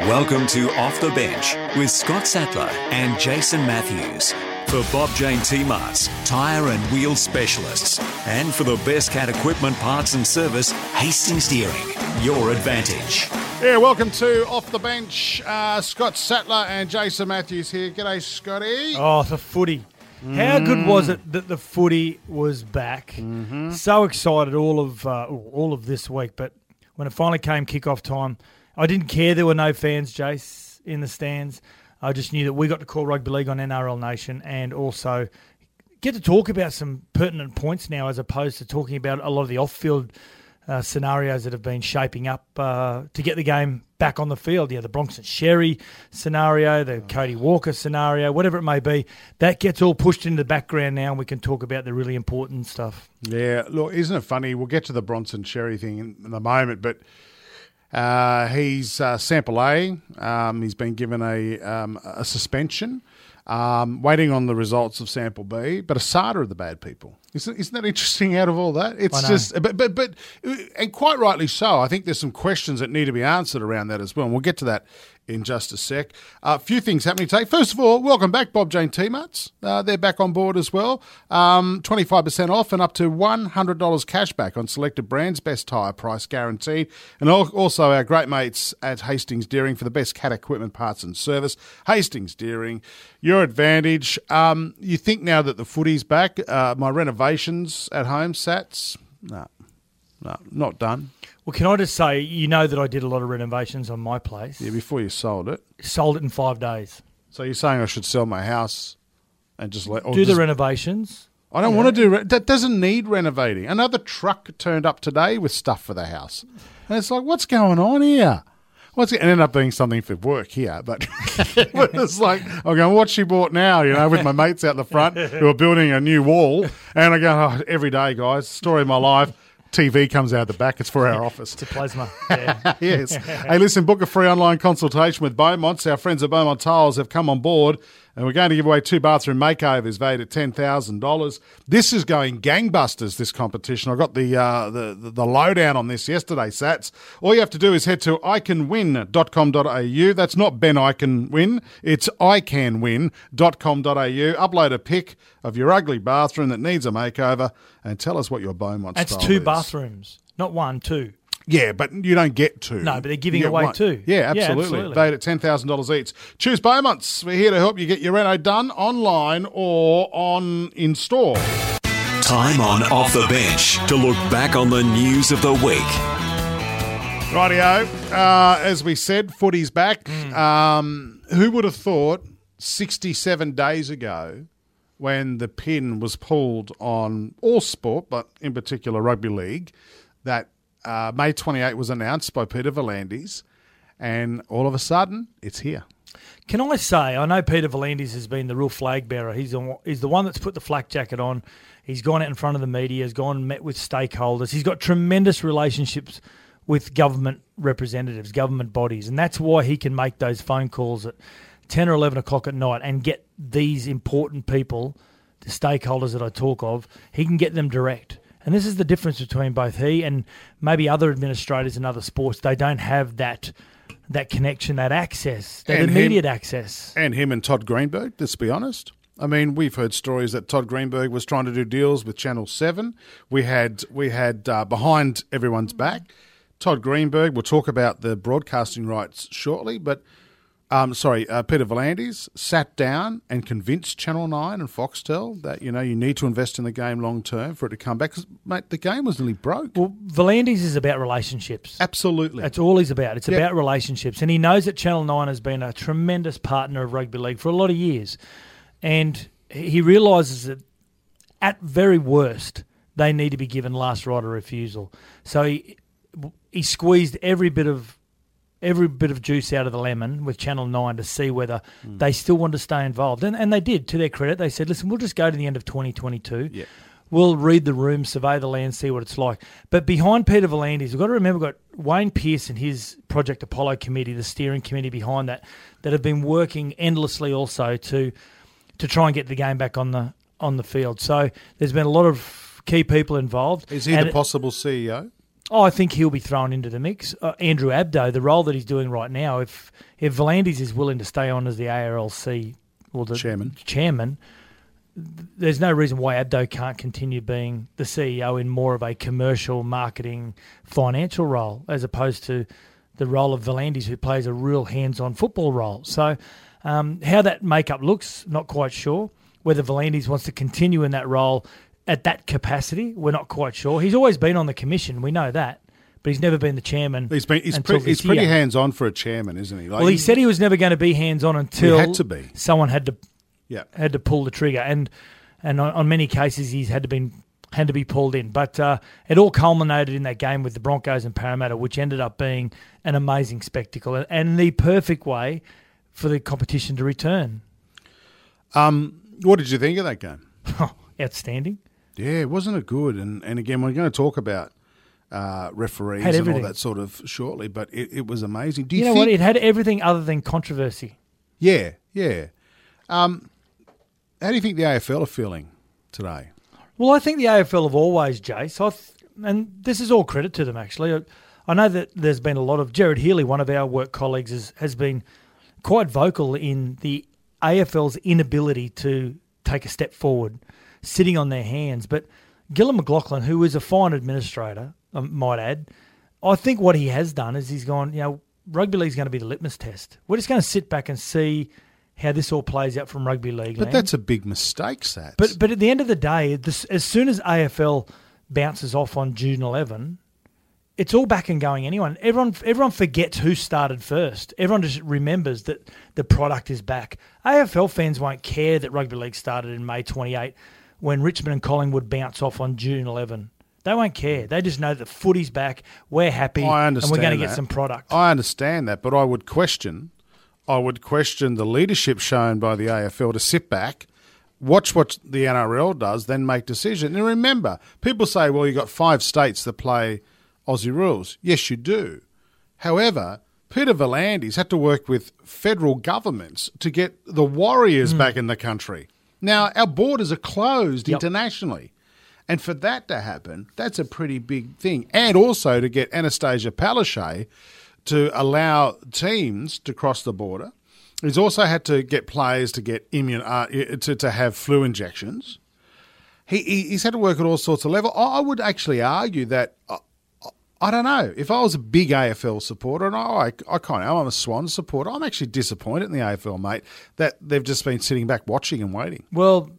Welcome to Off the Bench with Scott Sattler and Jason Matthews. For Bob Jane T Marts, tyre and wheel specialists. And for the best cat equipment parts and service, Hastings Deering. Your advantage. Yeah, welcome to Off the Bench. Uh, Scott Sattler and Jason Matthews here. G'day, Scotty. Oh, the footy. How good was it that the footy was back? So excited all of uh, all of this week, but when it finally came kick-off time, I didn't care there were no fans, Jace, in the stands. I just knew that we got to call rugby league on NRL Nation and also get to talk about some pertinent points now, as opposed to talking about a lot of the off-field uh, scenarios that have been shaping up uh, to get the game back on the field. Yeah, the Bronson Xerri scenario, the Cody Walker scenario, whatever it may be, that gets all pushed into the background now, and we can talk about the really important stuff. Yeah, look, isn't it funny? We'll get to the Bronson Xerri thing in, in a moment, but uh, he's uh, sample A. Um, he's been given a, um, a suspension, um, waiting on the results of sample B. But Asada are the bad people. Isn't, isn't that interesting? Out of all that, it's just, but but but, and quite rightly so. I think there's some questions that need to be answered around that as well, and we'll get to that in just a sec. A few things happening today. First of all, welcome back, Bob Jane T-Marts. Uh, they're back on board as well. Um, 25% off and up to $100 cash back on selected brands, best tyre price guaranteed. And also our great mates at Hastings Deering for the best cat equipment parts and service. Hastings Deering, your advantage. Um, you think now that the footy's back, uh, my renovations at home, Sats, no, no, not done. Well, can I just say, you know that I did a lot of renovations on my place. Yeah, before you sold it. Sold it in five days. So you're saying I should sell my house and just let Do the just- renovations. I don't want to do re- that. Doesn't need renovating. Another truck turned up today with stuff for the house, and it's like, what's going on here? What's it ended up being something for work here, but, but it's like I'm going, what she bought now? You know, with my mates out the front who are building a new wall, and I go, oh, every day, guys, story of my life. TV comes out the back. It's for our office. It's a plasma. Yeah. yes. Hey, listen, book a free online consultation with Beaumonts. Our friends at Beaumont Tiles have come on board and we're going to give away two bathroom makeovers valued at $10,000. This is going gangbusters, this competition. I got the, uh, the, the, lowdown on this yesterday, Sats. All you have to do is head to icanwin.com.au. That's not Ben I Can Win, it's icanwin.com.au. Upload a pic of your ugly bathroom that needs a makeover and tell us what your Beaumont That's style two is. bathrooms, not one, two. Yeah, but you don't get two. No, but they're giving away one. two. Yeah, Yeah, absolutely. absolutely. Valued at ten thousand dollars each. Choose Beaumonts. We're here to help you get your reno done online or on in store. Time on Off the Bench to look back on the news of the week. Rightio. Uh, as we said, footy's back. Mm. Um, who would have thought sixty-seven days ago, when the pin was pulled on all sport, but in particular rugby league, that uh, May twenty-eight was announced by Peter V'landys, and all of a sudden it's here. Can I say, I know Peter V'landys has been the real flag bearer. He's the, he's the one that's put the flak jacket on. He's gone out in front of the media, He's gone and met with stakeholders. He's got tremendous relationships with government representatives, government bodies, and that's why he can make those phone calls at 10 or 11 o'clock at night and get these important people, the stakeholders that I talk of, he can get them direct. And this is the difference between both he and maybe other administrators in other sports. They don't have that that connection, that access, that And him- immediate access. And him and Todd Greenberg, let's be honest. I mean, we've heard stories that Todd Greenberg was trying to do deals with Channel Seven. We had we had uh, behind everyone's back. Todd Greenberg. We'll talk about the broadcasting rights shortly, but um, sorry, uh, Peter V'landys sat down and convinced Channel Nine and Foxtel that you know you need to invest in the game long term for it to come back. 'Cause, mate, the game was nearly broke. Well, V'landys is about relationships. Absolutely. That's all he's about. It's Yep. about relationships. And he knows that Channel 9 has been a tremendous partner of rugby league for a lot of years. And he realises that at very worst, they need to be given last right of refusal. So he, he squeezed every bit of every bit of juice out of the lemon with Channel 9 to see whether hmm. they still want to stay involved. And, and they did, to their credit. They said, listen, we'll just go to the end of 2022. Yeah. We'll read the room, survey the land, see what it's like. But behind Peter V'landys, we've got to remember we've got Wayne Pearce and his Project Apollo committee, the steering committee behind that, that have been working endlessly also to to try and get the game back on the on the field. So there's been a lot of key people involved. Is he And the possible CEO? Oh, I think he'll be thrown into the mix. Uh, Andrew Abdo, the role that he's doing right now, if if V'landys is willing to stay on as the ARLC or the Chairman. chairman, there's no reason why Abdo can't continue being the CEO in more of a commercial, marketing, financial role as opposed to the role of V'landys, who plays a real hands-on football role. So, um, how that makeup looks, not quite sure. Whether V'landys wants to continue in that role at that capacity, we're not quite sure. He's always been on the commission, we know that, but he's never been the chairman. He's been he's, pre- he's pretty hands on for a chairman, isn't he? Like, Well, he said he was never going to be hands-on until had to be. someone had to yeah. had to pull the trigger, and and on, on many cases he's had to been had to be pulled in. But uh, it all culminated in that game with the Broncos and Parramatta, which ended up being an amazing spectacle and, and the perfect way for the competition to return. What did you think of that game? Outstanding. Yeah, wasn't it good? And and again, we're going to talk about uh, referees and all that sort of shortly, but it, it was amazing. Do You, you, know think? what? It had everything other than controversy. yeah, yeah. Um, how do you think the AFL are feeling today? Well, I think the AFL have always, Jace, I th- and this is all credit to them actually. I, I know that there's been a lot of Gerard Healy, one of our work colleagues, has, has been quite vocal in the AFL's inability to take a step forward, sitting on their hands. But Gillon McLachlan, who is a fine administrator, I might add, I think what he has done is he's gone, you know, rugby league's going to be the litmus test. We're just going to sit back and see how this all plays out from rugby league. But land. that's a big mistake, Sats. But but at the end of the day, this, as soon as AFL bounces off on June 11, it's all back and going anyway. Everyone everyone forgets who started first. Everyone just remembers that the product is back. AFL fans won't care that rugby league started in May 28 when Richmond and Collingwood bounce off on June 11. They won't care. They just know that footy's back. We're happy, I and we're going to get some product. I understand that, but I would question, I would question the leadership shown by the AFL to sit back, watch what the NRL does, then make decision. And remember, people say, "Well, you've got five states that play Aussie rules." Yes, you do. However, Peter V'landys had to work with federal governments to get the Warriors mm. back in the country. Now, our borders are closed Yep. internationally. And for that to happen, that's a pretty big thing. And also to get Annastacia Palaszczuk to allow teams to cross the border. He's also had to get players to get immune uh, to to have flu injections. He, he he's had to work at all sorts of levels. I I would actually argue that uh, I don't know if I was a big AFL supporter, and I I kind of I'm a Swan supporter. I'm actually disappointed in the AFL, mate, that they've just been sitting back watching and waiting. Well,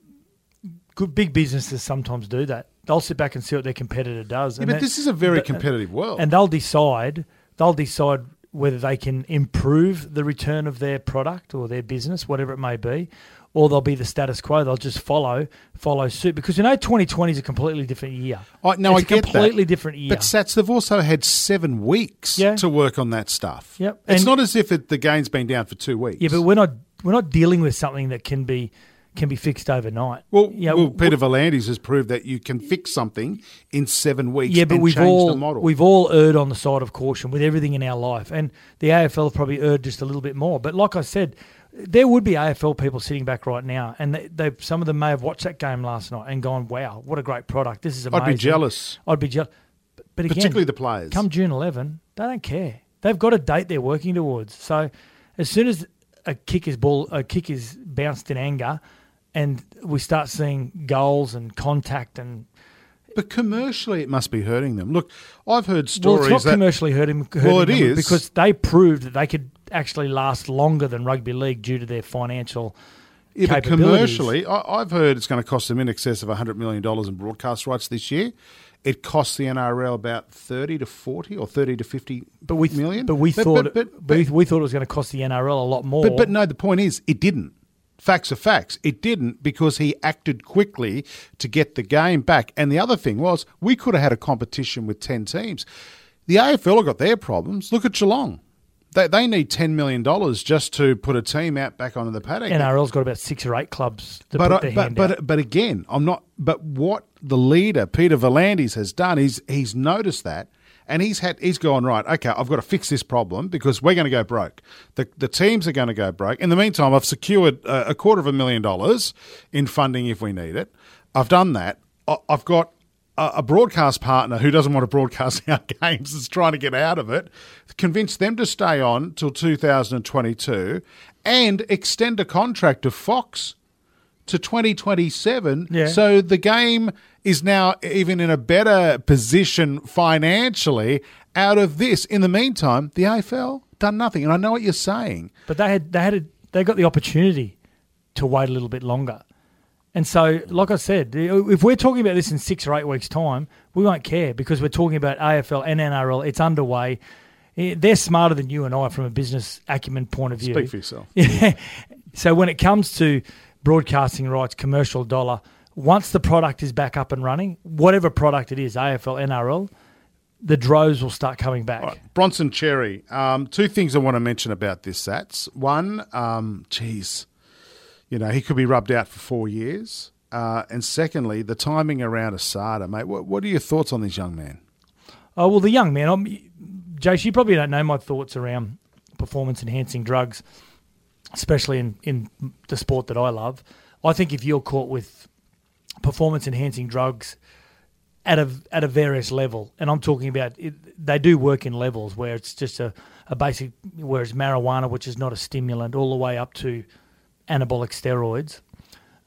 good big businesses sometimes do that. They'll sit back and see what their competitor does. Yeah, but that- this is a very but- uh, competitive world. and they'll decide they'll decide whether they can improve the return of their product or their business, whatever it may be, or they'll be the status quo. They'll just follow follow suit because you know 2020 is a completely different year. I, no, it's I a get completely that. different year. But Sats, they've also had seven weeks Yeah. to work on that stuff. Yep. It's And- not as if it, the game's been down for two weeks. yeah, but we're not we're not dealing with something that can be can be fixed overnight. well, yeah, well, Peter V'landys has proved that you can fix something in seven weeks. Yeah, but and we've change all the model. we've all erred on the side of caution with everything in our life, and the AFL have probably erred just a little bit more. But like I said, there would be AFL people sitting back right now, and they, they some of them may have watched that game last night and gone, "Wow, what a great product! This is amazing." I'd be jealous, I'd be jealous. But, but again, particularly the players. come June 11, they don't care. They've got a date they're working towards. So as soon as a kick is ball, a kick is bounced in anger, and we start seeing goals and contact and but commercially, it must be hurting them. Look, I've heard Well, stories it's not that commercially hurting, hurting Well, it them is. because they proved that they could actually last longer than rugby league due to their financial Yeah, but commercially, I, I've heard it's going to cost them in excess of $100 million in broadcast rights this year. It costs the NRL about 30 to 40 or 30 to 50 but we million. but we thought but, but, we, we thought it was going to cost the NRL a lot more. But, but no, the point is, it didn't. Facts are facts. It didn't because he acted quickly to get the game back. And the other thing was, we could have had a competition with 10 teams. The AFL have got their problems. Look at Geelong. They, they need ten million dollars just to put a team out back onto the paddock. NRL's got about six or eight clubs to but put I- their but hand but out. but again, I'm not. But what the leader Peter V'landys has done is he's noticed that, and he's had he's gone right. Okay, I've got to fix this problem because we're going to go broke. The the teams are going to go broke. In the meantime, I've secured a, a quarter of a million dollars in funding if we need it. I've done that. I- I've got a broadcast partner who doesn't want to broadcast our games is trying to get out of it, convince them to stay on till 2022 and extend a contract to Fox to 2027. Yeah. So the game is now even in a better position financially out of this. In the meantime, the AFL done nothing. And I know what you're saying. But they had they had a, they got the opportunity to wait a little bit longer. And so, like I said, if we're talking about this in six or eight weeks' time, we won't care because we're talking about AFL and NRL. It's underway. Eh, They're smarter than you and I from a business acumen point of view. Speak for yourself. Yeah. So when it comes to broadcasting rights, commercial dollar, once the product is back up and running, whatever product it is, AFL, NRL, the droves will start coming back. Right, Bronson Xerri. Um, two things I want to mention about this, Sats. One, um, geez, you know, he could be rubbed out for four years. Uh, and secondly, the timing around Asada, mate. What, what are your thoughts on this young man? Oh well, the young man. I'm, Jace, you probably don't know my thoughts around performance enhancing drugs, especially in in the sport that I love. I think if you're caught with performance enhancing drugs at a at a various level, and I'm talking about it, they do work in levels where it's just a, a basic, where it's marijuana, which is not a stimulant, all the way up to anabolic steroids.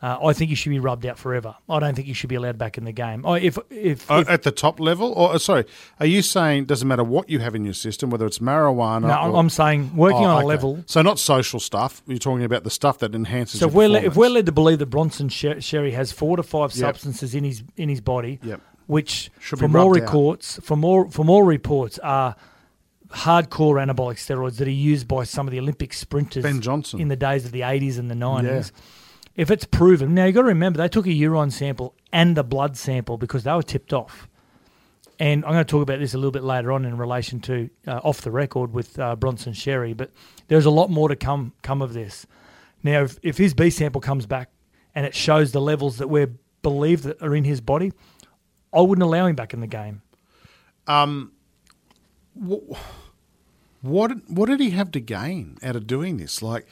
Uh, I think you should be rubbed out forever. I don't think you should be allowed back in the game. I, if if, if at the top level, or uh, sorry, are you saying doesn't matter what you have in your system, whether it's marijuana? no, I'm- or- I'm saying working Oh, on a okay. level. So not social stuff. You're talking about the stuff that enhances. So if we're, if we're led to believe that Bronson Sher- Xerri has four to five Yep. substances in his in his body, Yep. which Should from all rubbed out. reports, from all from all reports, are hardcore anabolic steroids that are used by some of the Olympic sprinters Ben Johnson. in the days of the 80s and the 90s. If it's proven, now you've got to remember they took a urine sample and a blood sample because they were tipped off. And I'm going to talk about this a little bit later on in relation to uh, off the record with uh, Bronson Xerri, but there's a lot more to come come of this. Now, if, if his B sample comes back and it shows the levels that we're believed that are in his body, I wouldn't allow him back in the game. What what did he have to gain out of doing this? Like,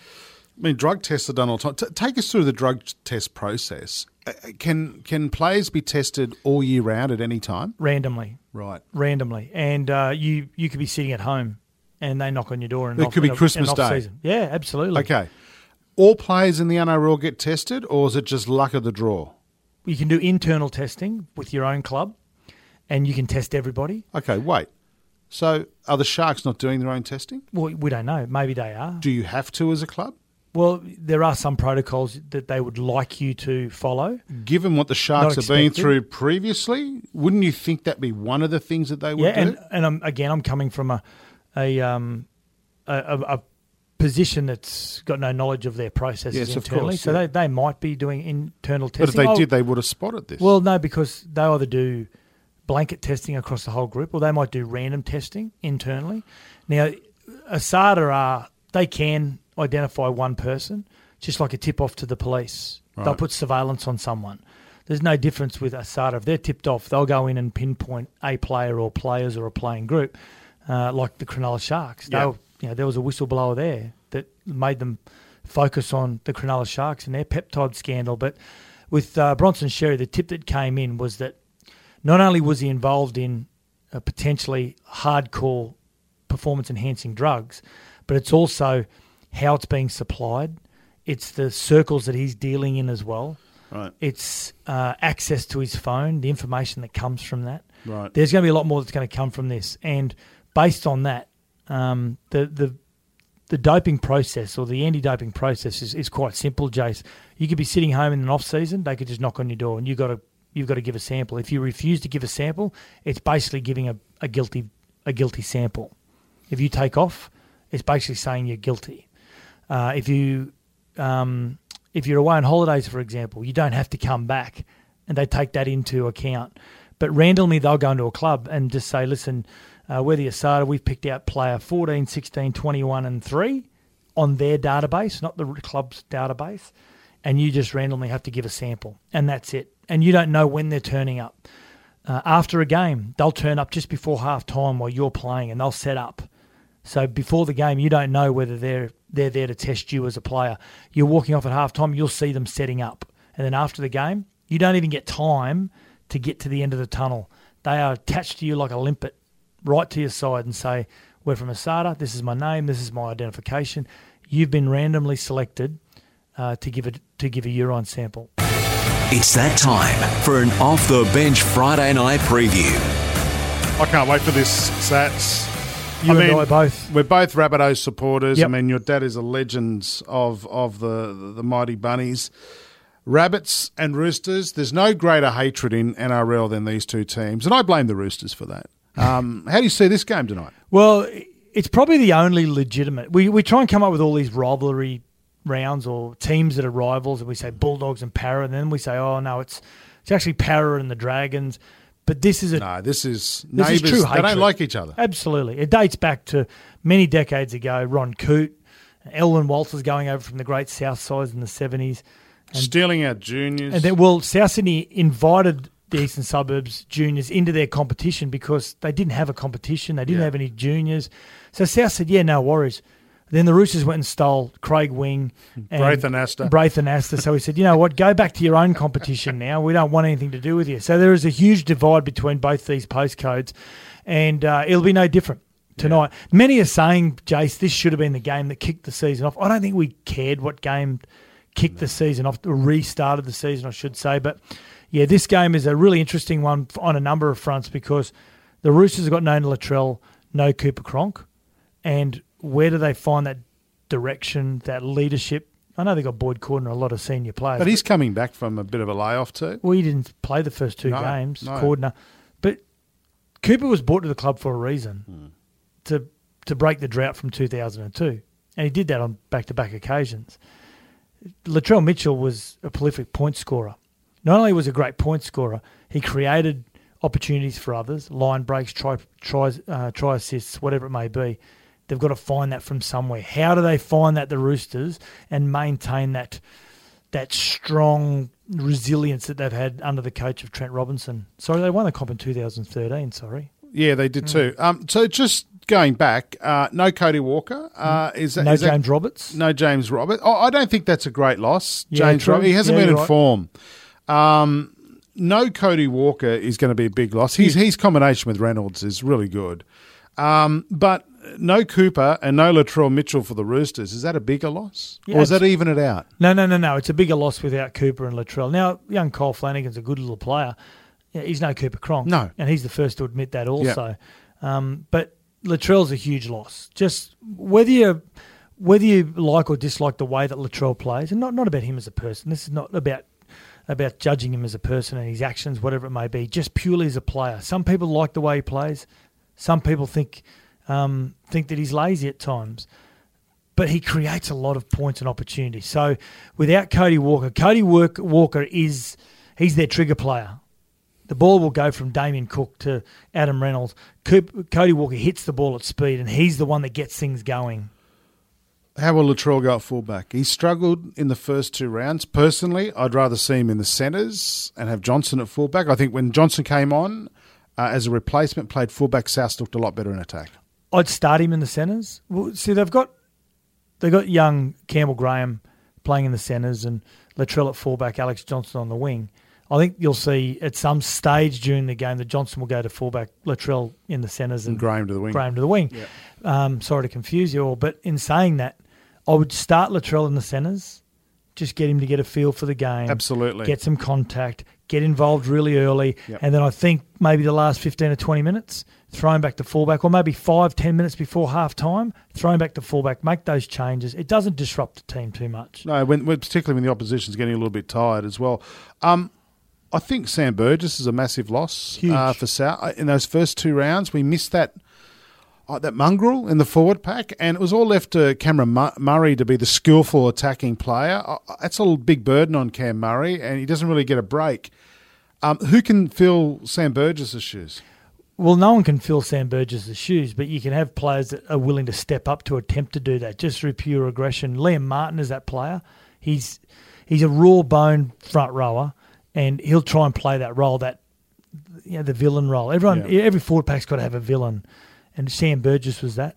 I mean, drug tests are done all the time. T- take us through the drug test process. Uh, can can players be tested all year round at any time? randomly, Right. randomly, and uh, you you could be sitting at home and they knock on your door and It off, could be Christmas Day. off-season. Yeah, absolutely. Okay. All players in the NRL get tested, or is it just luck of the draw? You can do internal testing with your own club, and you can test everybody. Okay, wait. So are the Sharks not doing their own testing? Well, we don't know. Maybe they are. Do you have to as a club? Well, there are some protocols that they would like you to follow. Given what the Sharks have been through previously, wouldn't you think that'd be one of the things that they would yeah, do? and and I'm, again, I'm coming from a a um a, a, a position that's got no knowledge of their processes Yes, of internally, course, so yeah. they, they might be doing internal testing. but if they Oh, did, they would have spotted this. Well, no, because they either do blanket testing across the whole group, or they might do random testing internally. Now, ASADA are they can identify one person, just like a tip off to the police. They'll put surveillance on someone. There's no difference with ASADA. If they're tipped off, they'll go in and pinpoint a player or players or a playing group, uh, like the Cronulla Sharks. They'll- You know, there was a whistleblower there that made them focus on the Cronulla Sharks and their peptide scandal. But with uh, Bronson Xerri, the tip that came in was that not only was he involved in uh, potentially hardcore performance enhancing drugs, but it's also how it's being supplied. It's the circles that he's dealing in as well. right. It's uh, access to his phone, the information that comes from that. Right. There's going to be a lot more that's going to come from this, and based on that, um, the the the doping process or the anti-doping process is, is quite simple, Jace. You could be sitting home in an off season, they could just knock on your door, and you got to you've got to give a sample. If you refuse to give a sample, it's basically giving a, a guilty a guilty sample. If you take off, it's basically saying you're guilty. Uh, if you um, if you're away on holidays, for example, you don't have to come back, and they take that into account. But randomly, they'll go into a club and just say, "Listen, Uh, we're the Asada. We've picked out player 14, 16, 21, and 3 on their database, not the club's database. And you just randomly have to give a sample, and that's it. And you don't know when they're turning up. Uh, after a game, they'll turn up just before half time while you're playing, and they'll set up. So before the game, you don't know whether they're they're there to test you as a player. You're walking off at half time, you'll see them setting up. And then after the game, you don't even get time to get to the end of the tunnel. They are attached to you like a limpet, right to your side, and say, We're from Asada, this is my name, this is my identification. You've been randomly selected uh, to give a to give a urine sample. It's that time for an off the bench Friday night preview. I can't wait for this, Sats. You I and mean, I both. We're both Rabbitohs supporters. Yep. I mean, your dad is a legend of of the the mighty bunnies. Rabbits and Roosters. There's no greater hatred in NRL than these two teams, and I blame the Roosters for that. Um, how do you see this game tonight? Well, it's probably the only legitimate. We we try and come up with all these rivalry rounds or teams that are rivals, and we say Bulldogs and Para, and then we say, oh no, it's it's actually Para and the Dragons. But this is a No, this is This is true they don't like each other. Absolutely. It dates back to many decades ago. Ron Coote, Elwyn Walters going over from the great South Sides in the 70s. Stealing our juniors. And then, well, South Sydney invited the Eastern Suburbs juniors into their competition because they didn't have a competition. They didn't Yeah. have any juniors. So South said, yeah, no worries. Then the Roosters went and stole Craig Wing and Braith Anasta. Braith Anasta. So he said, you know what, go back to your own competition now. We don't want anything to do with you. So there is a huge divide between both these postcodes, and uh, it'll be no different tonight. Many are saying, Jace, this should have been the game that kicked the season off. I don't think we cared what game kicked the season off, restarted the season, I should say. But yeah, this game is a really interesting one on a number of fronts because the Roosters have got no Latrell, no Cooper Cronk, and where do they find that direction, that leadership? I know they got Boyd Cordner, a lot of senior players, but he's coming back from a bit of a layoff too. well, he didn't play the first two No, games, no. Cordner. But Cooper was brought to the club for a reason Hmm. to to break the drought from 2002. And he did that on back to back occasions. Latrell Mitchell was a prolific point scorer. Not only was he a great point scorer, he created opportunities for others, line breaks, try, tries, uh, try assists, whatever it may be. They've got to find that from somewhere. How do they find that, the Roosters, and maintain that that strong resilience that they've had under the coach of Trent Robinson? Sorry, they won the comp in 2013, sorry. Yeah, they did too. Um, so just going back, uh, no Cody Walker. Uh, is that. No is that- James Roberts. No James Roberts. Oh, I don't think that's a great loss. Yeah, James Roberts. He hasn't Yeah, been in right. form. Um, no Cody Walker is going to be a big loss. His his combination with Reynolds is really good. Um, but no Cooper and no Latrell Mitchell for the Roosters. Is that a bigger loss, Yeah, or is that even it out? No, no, no, no. It's a bigger loss without Cooper and Latrell. Now, young Kyle Flanagan's a good little player. Yeah, he's no Cooper Cronk. No. And he's the first to admit that also. Um, but Latrell's a huge loss. Just whether you whether you like or dislike the way that Latrell plays, and not, not about him as a person. This is not about about judging him as a person and his actions, whatever it may be, just purely as a player. Some people like the way he plays. Some people think um, think that he's lazy at times but he creates a lot of points and opportunities. So without Cody Walker, Cody Work, Walker is he's their trigger player. The ball will go from Damien Cook to Adam Reynolds. Coop, Cody Walker hits the ball at speed, and he's the one that gets things going. How will Latrell go at fullback? He struggled in the first two rounds. Personally, I'd rather see him in the centres and have Johnson at fullback. I think when Johnson came on uh, as a replacement, played fullback, South looked a lot better in attack. I'd start him in the centres. Well, see, they've got they've got young Campbell Graham playing in the centres and Latrell at fullback, Alex Johnson on the wing. I think you'll see at some stage during the game that Johnson will go to fullback, Latrell in the centres, and And Graham to the wing. Graham to the wing. Um, sorry to confuse you all, but in saying that, I would start Latrell in the centres, just get him to get a feel for the game. Absolutely. Get some contact, get involved really early, Yep. and then I think maybe the last 15 or 20 minutes, throw him back to fullback, or maybe five, ten minutes before half time, throw him back to fullback, make those changes. It doesn't disrupt the team too much. No, when, when, particularly when the opposition's getting a little bit tired as well. Um, I think Sam Burgess is a massive loss uh, for South. In those first two rounds, we missed that uh, that mongrel in the forward pack, and it was all left to Cameron Murray to be the skillful attacking player. Uh, that's a big burden on Cam Murray, and he doesn't really get a break. Um, who can fill Sam Burgess's shoes? Well, no one can fill Sam Burgess' shoes, but you can have players that are willing to step up to attempt to do that just through pure aggression. Liam Martin is that player. He's he's a raw bone front rower, and he'll try and play that role, that you know, the villain role. Everyone, Yeah. every forward pack's got to have a villain, and Sam Burgess was that.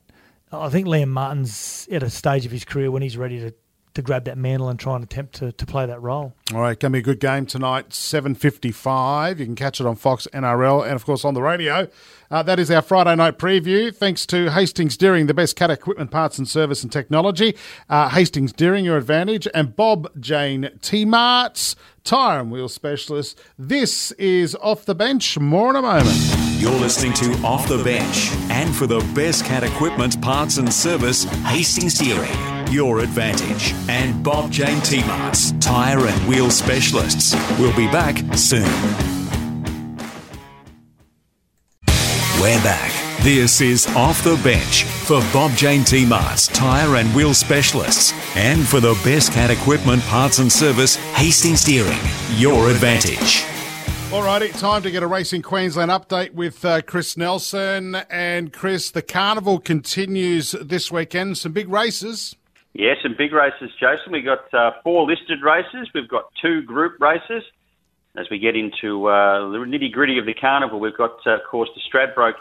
I think Liam Martin's at a stage of his career when he's ready to, to grab that mantle and try and attempt to, to play that role. All right, going to be a good game tonight, 7.55. You can catch it on Fox NRL and, of course, on the radio. Uh, that is our Friday night preview. Thanks to Hastings Deering, the best cat equipment, parts and service and technology. Uh, Hastings Deering, your advantage. And Bob Jane T-Marts, tyre and wheel specialist. This is Off the Bench. More in a moment. You're listening to Off the Bench. And for the best cat equipment, parts and service, Hastings Deering. Your advantage. And Bob Jane T-Marts, tyre and wheel specialists. We'll be back soon. We're back. This is Off the Bench for Bob Jane T-Marts, tyre and wheel specialists. And for the best cat equipment, parts and service, Hastings Deering. Your advantage. Alrighty, time to get a Racing Queensland update with uh, Chris Nelson. And Chris, the carnival continues this weekend. Some big races. Yeah, some big races, Jason. We've got uh, four listed races. We've got two group races. As we get into uh, the nitty gritty of the carnival, we've got, uh, of course, the Stradbroke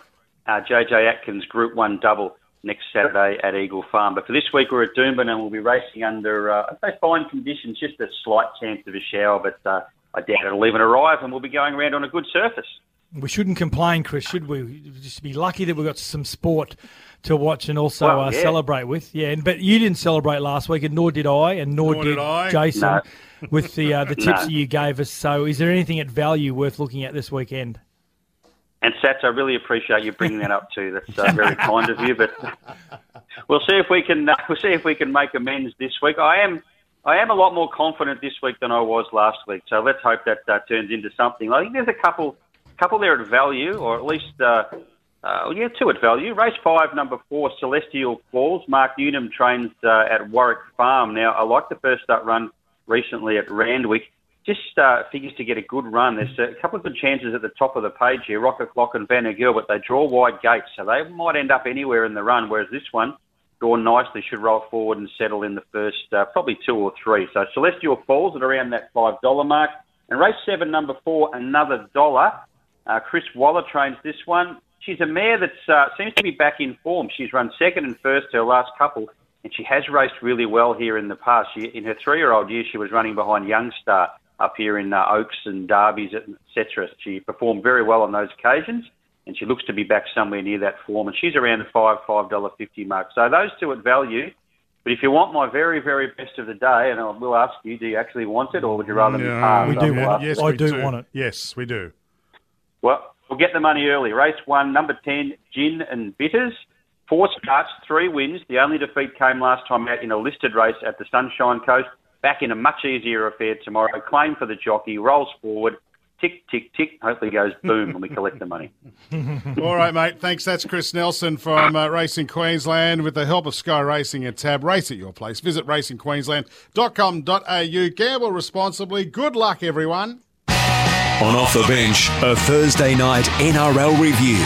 uh, JJ Atkins Group 1 double next Saturday at Eagle Farm. But for this week, we're at Doomben and we'll be racing under, uh, I'd say, fine conditions, just a slight chance of a shower, but uh, I doubt it'll even arrive, and we'll be going around on a good surface. We shouldn't complain, Chris, should? We Just be lucky that we've got some sport to watch and also Well, uh, yeah. celebrate with. Yeah, and, but you didn't celebrate last week, and nor did I, and nor, Nor did I. Jason No. with the uh, the tips No. that you gave us. So, is there anything at value worth looking at this weekend? And Sats, I really appreciate you bringing that up too. That's uh, very kind of you. But we'll see if we can uh, we'll see if we can make amends this week. I am I am a lot more confident this week than I was last week. So let's hope that uh, turns into something. I think there's a couple couple there at value, or at least uh, yeah, two at value. Race five, number four, Celestial Falls. Mark Newnham trains uh, at Warwick Farm. Now I like the first up run recently at Randwick just uh, figures to get a good run. There's a couple of good chances at the top of the page here, Rocket Clock and Van Gill, but they draw wide gates, so they might end up anywhere in the run, whereas this one, drawn nicely, should roll forward and settle in the first uh, probably two or three. So Celestial Falls at around that $5 mark. And race seven, number four, another dollar. Uh, Chris Waller trains this one. She's a mare that uh, seems to be back in form. She's run second and first her last couple, and she has raced really well here in the past. She, in her three-year-old year, she was running behind Youngstar up here in uh, Oaks and Derbies, etc. She performed very well on those occasions, and she looks to be back somewhere near that form. And she's around the five five dollar fifty mark. So those two at value. But if you want my very very best of the day, and I will ask you, do you actually want it, or would you rather me pass? We do want it. Yes, I we do want it. Yes, we do. Well, we'll get the money early. Race one, number 10, Gin and Bitters. Four starts, three wins. The only defeat came last time out in a listed race at the Sunshine Coast. Back in a much easier affair tomorrow. Claim for the jockey, rolls forward. Tick, tick, tick. Hopefully goes boom when we collect the money. All right, mate. Thanks. That's Chris Nelson from uh, Racing Queensland with the help of Sky Racing and Tab. Race at your place. Visit racingqueensland.com.au. Gamble responsibly. Good luck, everyone. On Off the Bench, a Thursday night NRL review.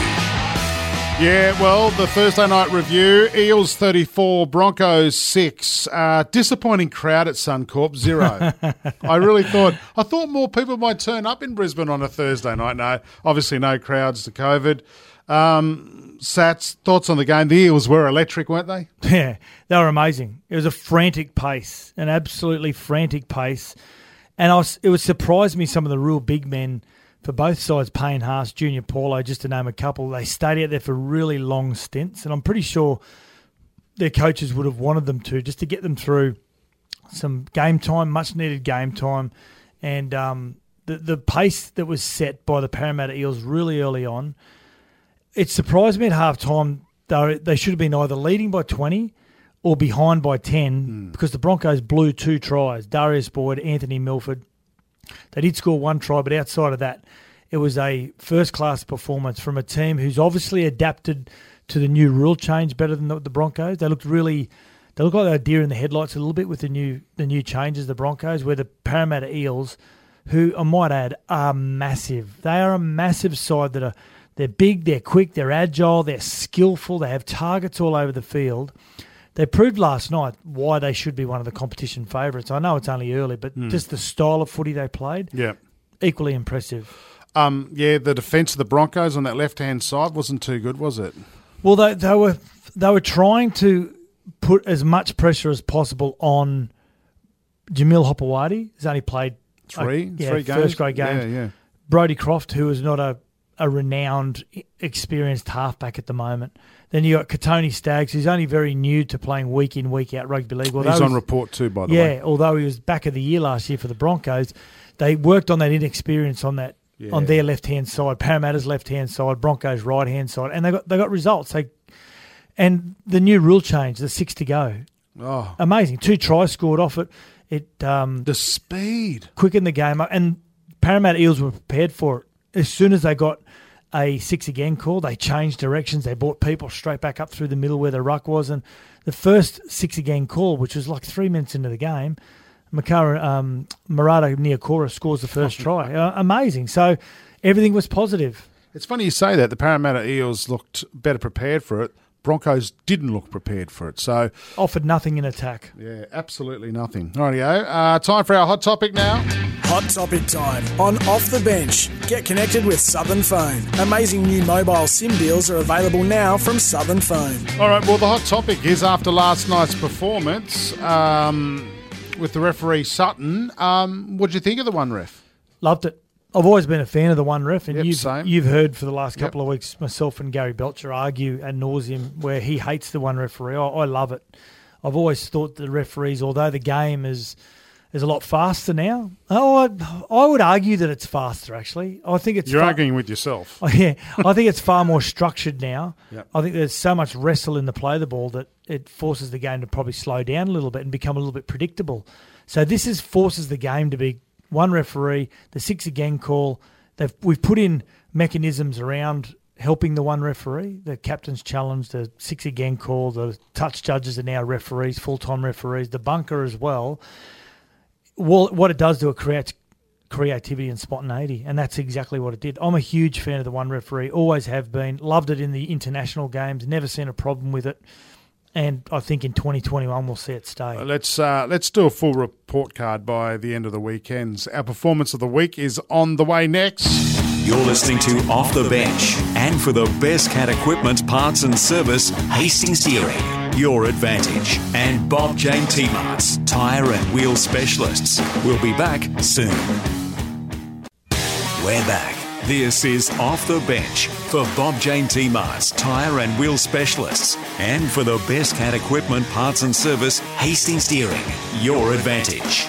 Yeah, well, the Thursday night review Eels 34, Broncos 6. Uh, disappointing crowd at Suncorp, zero. I really thought, I thought more people might turn up in Brisbane on a Thursday night. No, obviously no crowds to COVID. Um, Sats, thoughts on the game? The Eels were electric, weren't they? Yeah, they were amazing. It was a frantic pace, an absolutely frantic pace. And I was, it would surprise me some of the real big men for both sides, Payne Haas, Junior Paulo, just to name a couple, they stayed out there for really long stints. And I'm pretty sure their coaches would have wanted them to, just to get them through some game time, much needed game time. And um, the, the pace that was set by the Parramatta Eels really early on, it surprised me at half time. They, they should have been either leading by 20 or behind by 10 hmm. because the Broncos blew two tries Darius Boyd, Anthony Milford. They did score one try, but outside of that, it was a first class performance from a team who's obviously adapted to the new rule change better than the, the Broncos. They looked really, they look like they were deer in the headlights a little bit with the new the new changes. The Broncos, where the Parramatta Eels, who I might add are massive. They are a massive side that are They're big, they're quick, they're agile, they're skillful, they have targets all over the field. They proved last night why they should be one of the competition favourites. I know it's only early, but just the style of footy they played, Yeah. equally impressive. Um, yeah, the defence of the Broncos on that left hand side wasn't too good, was it? Well, they, they were they were trying to put as much pressure as possible on Jamil Hopoate. He's only played Three, uh, yeah, three games. first grade games. Yeah, yeah. Brodie Croft, who is not a, a renowned, experienced halfback at the moment. Then you got Kotoni Staggs, who's only very new to playing week in, week out rugby league. Although He's on report too, by the yeah, way. Yeah, although he was back of the year last year for the Broncos, they worked on that inexperience on that on their left hand side, Parramatta's left hand side, Broncos right hand side, and they got they got results. They and the new rule change, the six to go, Oh, amazing. Two tries scored off it. It um, the speed. quickened the game up, and Parramatta Eels were prepared for it. As soon as they got a six again call, they changed directions. They brought people straight back up through the middle where the ruck was, and the first six again call, which was like three minutes into the game, Makara um, Marata Niukore scores the first try. Uh, amazing. So everything was positive. It's funny you say that. The Parramatta Eels looked better prepared for it. Broncos didn't look prepared for it. So, Offered nothing in attack. yeah, absolutely nothing. Rightio. Uh, time for our hot topic now. Hot topic time on Off the Bench. Get connected with Southern Phone. Amazing new mobile SIM deals are available now from Southern Phone. All right, well, the hot topic is after last night's performance um, with the referee Sutton. Um, what do you think of the one ref? Loved it. I've always been a fan of the one ref, and Yep, you've same. you've heard for the last couple of weeks myself and Gary Belcher argue ad nauseum where he hates the one referee. I, I love it. I've always thought the referees, although the game is is a lot faster now, oh, I, I would argue that it's faster. Actually, I think it's You're far- arguing with yourself. Oh, yeah, I think it's far more structured now. Yep. I think there's so much wrestle in the play of the ball that it forces the game to probably slow down a little bit and become a little bit predictable. So this is forces the game to be one referee, the six again call. They've we've put in mechanisms around helping the one referee, the captain's challenge, the six again call, the touch judges are now referees, full time referees, the bunker as well. Well, what it does do, it creates creativity and spontaneity, and that's exactly what it did. I'm a huge fan of the one referee, always have been, loved it in the international games, never seen a problem with it, and I think in 2021 we'll see it stay. Let's uh, let's do a full report card by the end of the weekends. Our performance of the week is on the way next. You're listening to Off the Bench. And for the best cat equipment, parts and service, Hastings Deering, your advantage. And Bob Jane T-Marts, tyre and wheel specialists. We'll be back soon. We're back. This is Off the Bench for Bob Jane T-Marts, tyre and wheel specialists. And for the best cat equipment, parts and service, Hastings Deering, your advantage.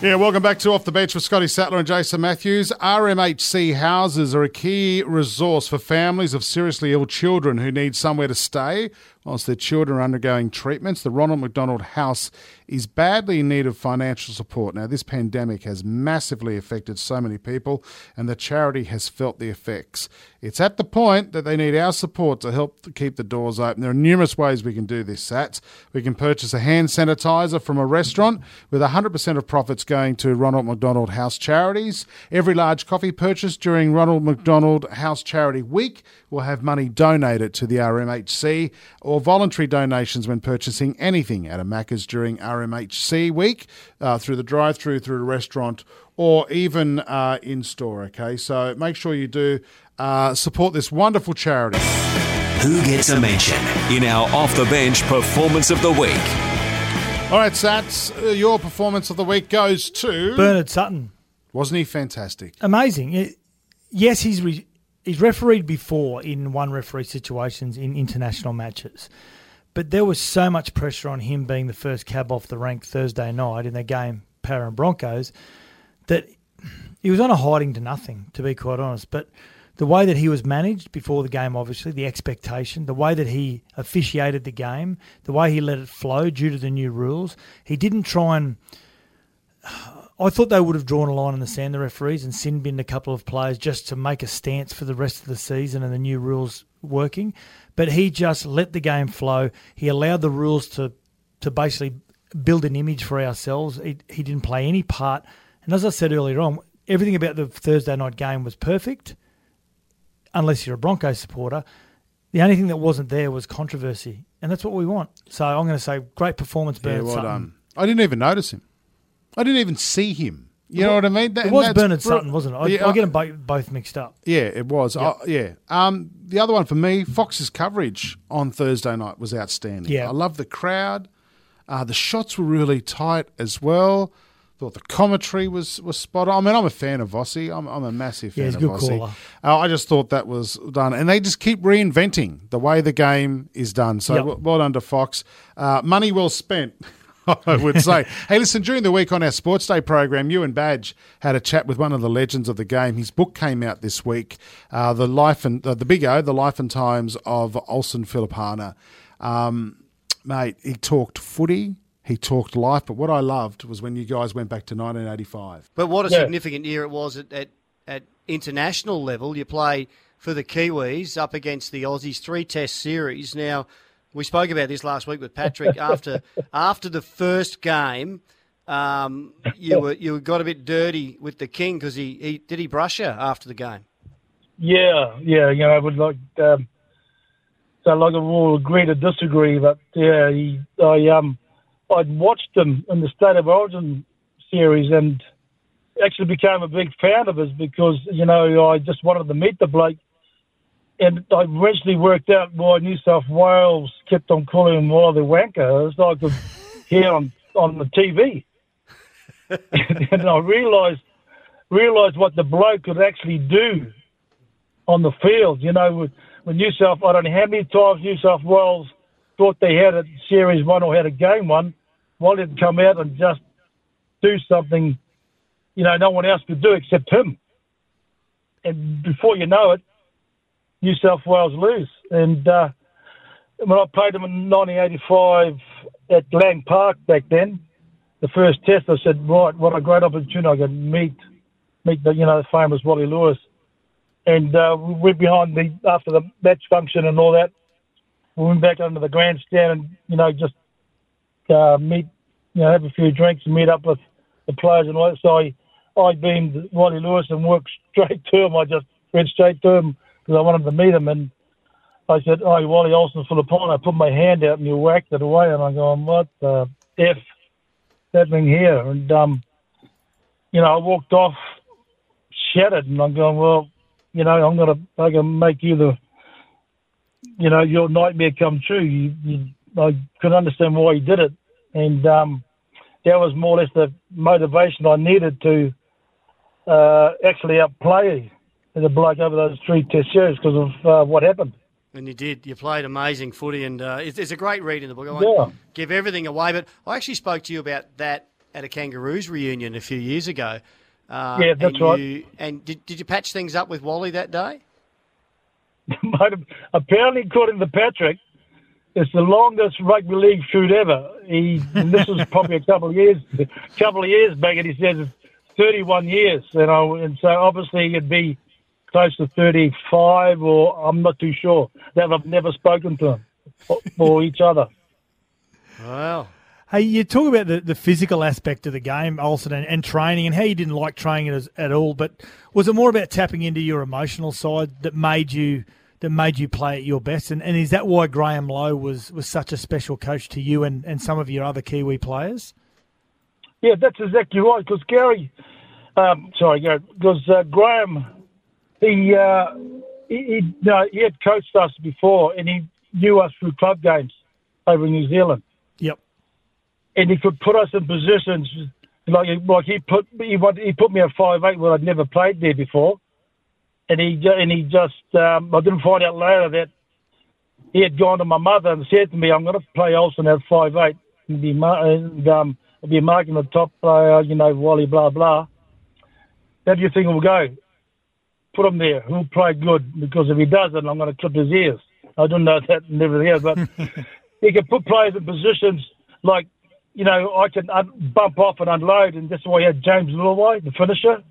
Yeah, welcome back to Off the Bench with Scotty Sattler and Jason Matthews. RMHC houses are a key resource for families of seriously ill children who need somewhere to stay Oh, whilst their children are undergoing treatments. The Ronald McDonald House is badly in need of financial support. Now, this pandemic has massively affected so many people, and the charity has felt the effects. It's at the point that they need our support to help keep the doors open. There are numerous ways we can do this, Sats. We can purchase a hand sanitizer from a restaurant with 100% of profits going to Ronald McDonald House charities. Every large coffee purchase during Ronald McDonald House Charity Week will have money donated to the RMHC or voluntary donations when purchasing anything at a Macca's during RMHC Week uh, through the drive through, through a restaurant, or even uh, in store. Okay, so make sure you do uh, support this wonderful charity. Who gets a mention in our Off the Bench Performance of the Week? All right, Sats, uh, your performance of the week goes to. Gerard Sutton, Wasn't he fantastic? amazing. It- yes, he's re- he's refereed before in one referee situations in international matches, but there was so much pressure on him being the first cab off the rank Thursday night in the game, Para and Broncos, that he was on a hiding to nothing, to be quite honest. But the way that he was managed before the game, obviously, the expectation, the way that he officiated the game, the way he let it flow due to the new rules, he didn't try and. I thought they would have drawn a line in the sand, the referees, and sin binned a couple of players just to make a stance for the rest of the season and the new rules working. But he just let the game flow. He allowed the rules to, to basically build an image for ourselves. He, he didn't play any part. And as I said earlier on, everything about the Thursday night game was perfect. unless you're a Broncos supporter, the only thing that wasn't there was controversy, and that's what we want. So I'm going to say great performance, Yeah, well Sutton. done. I didn't even notice him. I didn't even see him. You know what I mean? That- It was Bernard br- Sutton, wasn't it? I, Yeah, I get them both, both mixed up. Yeah, it was. Uh, yeah. Um, the other one for me, Fox's coverage on Thursday night was outstanding. Yeah. I love the crowd. Uh, the shots were really tight as well. Thought the commentary was, was spot on. I mean, I'm a fan of Vossi. I'm, I'm a massive fan Yeah, of good Vossi. caller. Uh, I just thought that was done. And they just keep reinventing the way the game is done. So Yep. well, well done to Fox. Uh, money well spent. I would say. hey, listen, during the week on our Sports Day program, you and Badge had a chat with one of the legends of the game. His book came out this week, uh, the life and uh, the Big O, the life and times of Olsen Filipaina. Um, mate, he talked footy, he talked life, but what I loved was when you guys went back to 1985. But what a Yeah. significant year it was at, at, at international level. You play for the Kiwis up against the Aussies, three test series. Now, we spoke about this last week with Patrick. After after the first game, um, you were you got a bit dirty with the King because he, he did he brush you after the game. Yeah, yeah, you know, I would like um, so like we'll agree to disagree, but yeah, he, I um, I'd watched him in the State of Origin series and actually became a big fan of his because you know I just wanted to meet the bloke, and I eventually worked out why New South Wales kept on calling him Wally the wankers. I could hear on on the TV, and I realised realised what the bloke could actually do on the field. You know, with, with New South, I don't know how many times New South Wales thought they had a series one or had a game one, Wally would come out and just do something, you know, no one else could do except him. And before you know it, New South Wales lose. And uh, when I played them in 1985 at Lang Park back then, the first test, I said, right, what a great opportunity I could meet, meet the, you know, the famous Wally Lewis and uh, we went behind the after the match function and all that. We went back under the grandstand and you know just uh, meet, you know, have a few drinks and meet up with the players and all that. So I, I beamed Wally Lewis and worked straight to him. I just went straight to him because I wanted to meet him and. I said, "Oh, Wally Olsen Filipaina." I put my hand out and he whacked it away, and I'm going, "What the f happening here?" And um, you know, I walked off shattered, and I'm going, "Well, you know, I'm gonna I make you the, you know, your nightmare come true. You, you I could understand why he did it, and um, that was more or less the motivation I needed to uh, actually outplay the bloke over those three test series because of uh, what happened. And you did. You played amazing footy, and uh, it's, it's a great read in the book. I won't Yeah. give everything away, but I actually spoke to you about that at a Kangaroos reunion a few years ago. Uh, Yeah, that's and right. And did, did you patch things up with Wally that day? Might have- Apparently, according to Patrick, it's the longest rugby league shoot ever. He this was probably a couple of years, a couple of years back, and he says it's 31 years, you know, and so obviously it'd be close to 35, or I'm not too sure. That I've never spoken to him or, or each other. Wow. Hey, you talk about the, the physical aspect of the game, Olsen, and, and training, and how you didn't like training as, at all. But was it more about tapping into your emotional side that made you that made you play at your best? And, and is that why Graham Lowe was, was such a special coach to you and, and some of your other Kiwi players? Yeah, that's exactly right. Because Gary, um, sorry, Gary, because uh, Graham, he, uh, he, he, you he had coached us before, and he knew us through club games over in New Zealand, Yep. and he could put us in positions like like he put he he put me at five eight where I'd never played there before, and he and he just um, I didn't find out later that he had gone to my mother and said to me, "I'm going to play Olsen at five eight and be mar- and um, be marking the top player, you know, Wally, blah blah." How do you think it will go? Put him there. He'll play good because if he doesn't, I'm going to clip his ears. I don't know that and everything else, but he can put players in positions like, you know, I can un- bump off and unload, and that's why he had James Leuluai, the finisher,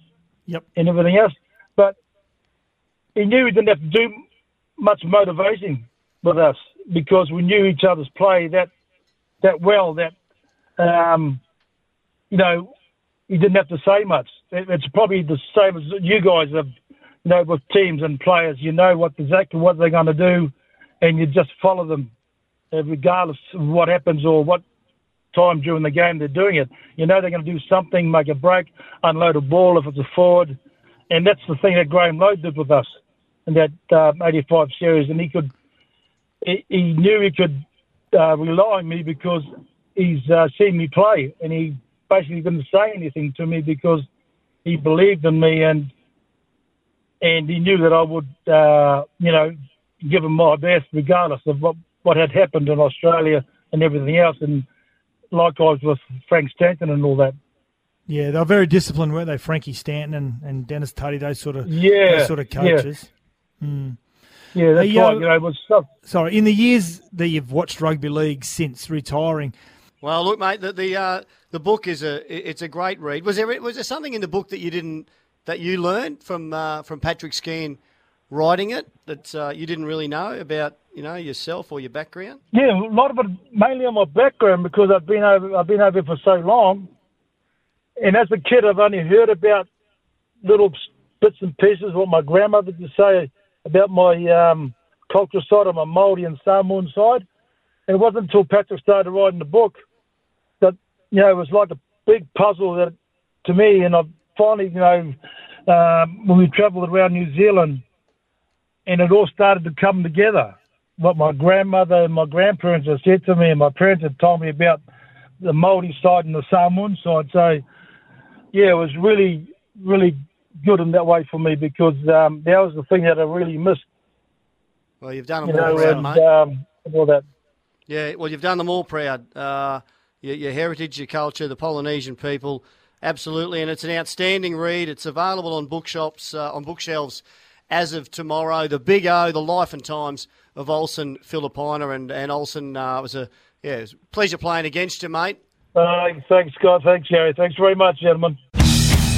Yep. and everything else. But he knew he didn't have to do much motivating with us because we knew each other's play that that well that um, you know he didn't have to say much. It, it's probably the same as you guys have you know, with teams and players, you know what exactly what they're going to do, and you just follow them, uh, regardless of what happens or what time during the game they're doing it. You know they're going to do something, make a break, unload a ball if it's a forward, and that's the thing that Graham Lowe did with us in that uh, 85 series, and he could, he, he knew he could uh, rely on me because he's uh, seen me play, and he basically didn't say anything to me because he believed in me and and he knew that I would, uh, you know, give him my best regardless of what, what had happened in Australia and everything else. And likewise with Frank Stanton and all that. Yeah, they were very disciplined, weren't they? Frankie Stanton and, and Dennis Tutty, those sort of Yeah, those sort of coaches. Hmm. Yeah, that's Hey, right. uh, You know, it was stuff. Sorry, in the years that you've watched rugby league since retiring, Well, look, mate, the the, uh, the book is a it's a great read. Was there was there something in the book that you didn't that you learned from uh, from Patrick Skene writing it that uh, you didn't really know about you know yourself or your background? Yeah, a lot of it mainly on my background because I've been over I've been over for so long, and as a kid I've only heard about little bits and pieces what my grandmother to say about my um, cultural side on my Maori and Samoan side. And it wasn't until Patrick started writing the book that you know it was like a big puzzle that to me, and I finally you know um, when we travelled around New Zealand, and it all started to come together what my grandmother and my grandparents had said to me, and my parents had told me about the Maori side and the Samoan side. So, yeah, it was really, really good in that way for me because um, that was the thing that I really missed. Well, you've done You them all know, proud, and, mate. um, all that. Yeah, well, you've done them all proud. Uh, your, your heritage, your culture, the Polynesian people, absolutely, and it's an outstanding read. It's available on bookshops, uh, on bookshelves, as of tomorrow. The Big O, the life and times of Olsen Filipaina, and and Olsen uh, was a yeah, it was a pleasure playing against you, mate. Uh, thanks, Scott. Thanks, Jerry. Thanks very much, gentlemen.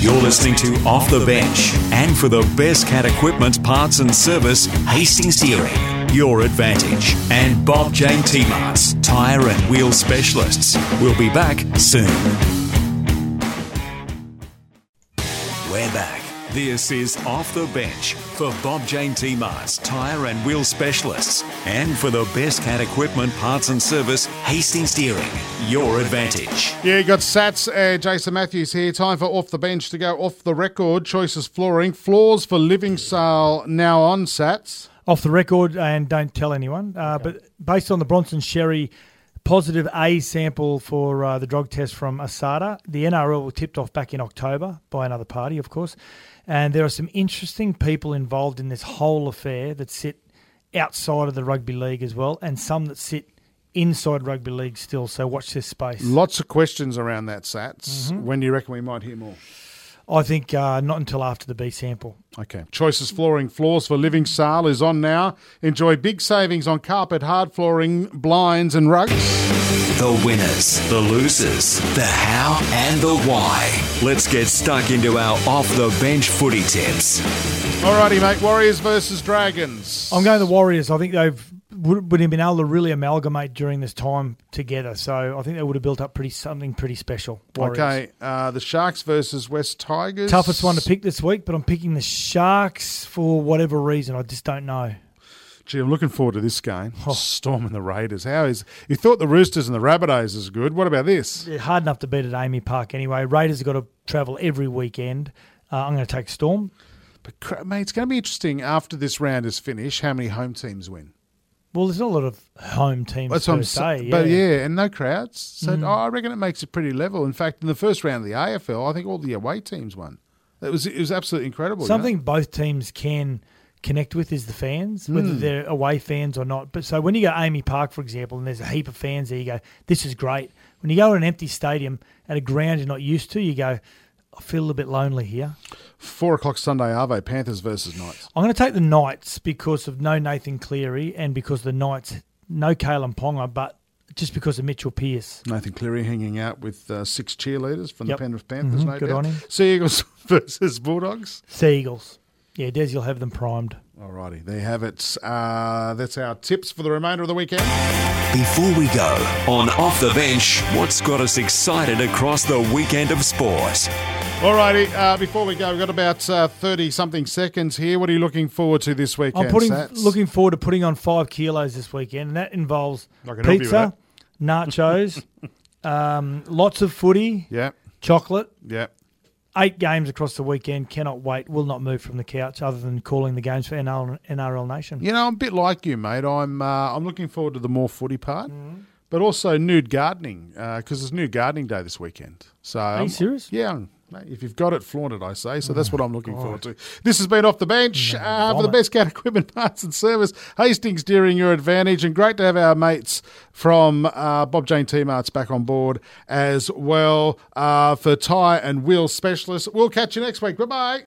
You're listening to Off the Bench. And for the best cat equipment, parts and service, Hastings Deering, your advantage. And Bob Jane T-Marts, tyre and wheel specialists. We'll be back soon. We're back. This is Off the Bench for Bob Jane T-Marts, tyre and wheel specialists. And for the best cat equipment, parts and service, Hastings Deering, your advantage. Yeah, you got Sats, uh, Jason Matthews here. Time for off the bench to go off the record. Choices flooring. Floors for living sale now on Sats. off the record, and don't tell anyone, uh, but based on the Bronson Xerri positive A sample for uh, the drug test from ASADA, the NRL were tipped off back in October by another party, of course. And there are some interesting people involved in this whole affair that sit outside of the rugby league as well, and some that sit inside rugby league still. So watch this space. Lots of questions around that, Sats. Mm-hmm. When do you reckon we might hear more? I think uh, not until after the B sample. Okay. Choices Flooring Floors for Living sale is on now. Enjoy big savings on carpet, hard flooring, blinds, and rugs. The winners, the losers, the how and the why. Let's get stuck into our off the bench footy tips. Alrighty, mate. Warriors versus Dragons. I'm going the Warriors. I think they've would, would have been able to really amalgamate during this time together. So I think they would have built up pretty something pretty special. Warriors. Okay. Uh, the Sharks versus West Tigers. Toughest one to pick this week, but I'm picking the Sharks for whatever reason. I just don't know. Gee, I'm looking forward to this game. Oh. Storm and the Raiders. How is you thought the Roosters and the Rabbitohs is good? What about this? They're hard enough to beat at AAMI Park anyway. Raiders have got to travel every weekend. Uh, I'm going to take Storm. But mate, it's going to be interesting after this round is finished. How many home teams win? Well, there's not a lot of home teams That's per what I'm se. saying. But yeah, and no crowds. So oh, I reckon it makes it pretty level. In fact, in the first round of the AFL, I think all the away teams won. It was it was absolutely incredible. you know? Something both teams can connect with is the fans, whether Hmm. they're away fans or not. But so when you go AAMI Park, for example, and there's a heap of fans there, you go, "This is great." When you go to an empty stadium at a ground you're not used to, you go, "I feel a little bit lonely here." Four o'clock Sunday, Arvo Panthers versus Knights. I'm going to take the Knights because of no Nathan Cleary and because the Knights no Kalyn Ponga, but just because of Mitchell Pearce. Nathan Cleary hanging out with uh, six cheerleaders from Yep. the Penrith Panthers. Mhm, no good doubt. on him. Sea Eagles versus Bulldogs. Sea Eagles. Yeah, Des, you'll have them primed. Alrighty, there you have it. Uh, that's our tips for the remainder of the weekend. Before we go, on Off the Bench, what's got us excited across the weekend of sport? Alrighty, uh, before we go, we've got about thirty something seconds here. What are you looking forward to this weekend? I'm putting Sats? looking forward to putting on five kilos this weekend, and that involves I can help you with pizza, nachos, um, lots of footy, Yeah, chocolate. yeah. Eight games across the weekend. Cannot wait. Will not move from the couch other than calling the games for NRL, NRL Nation. You know, I'm a bit like you, mate. I'm uh, I'm looking forward to the more footy part, Mm-hmm. but also nude gardening because it's nude gardening day this weekend. So Are you serious? Yeah. If you've got it, flaunt it, I say. So that's what I'm looking forward to. This has been Off the Bench uh, for the best cat equipment parts and service. Hastings Deering your advantage. And great to have our mates from uh, Bob Jane T Marts back on board as well uh, for tyre and wheel specialists. We'll catch you next week. Bye bye.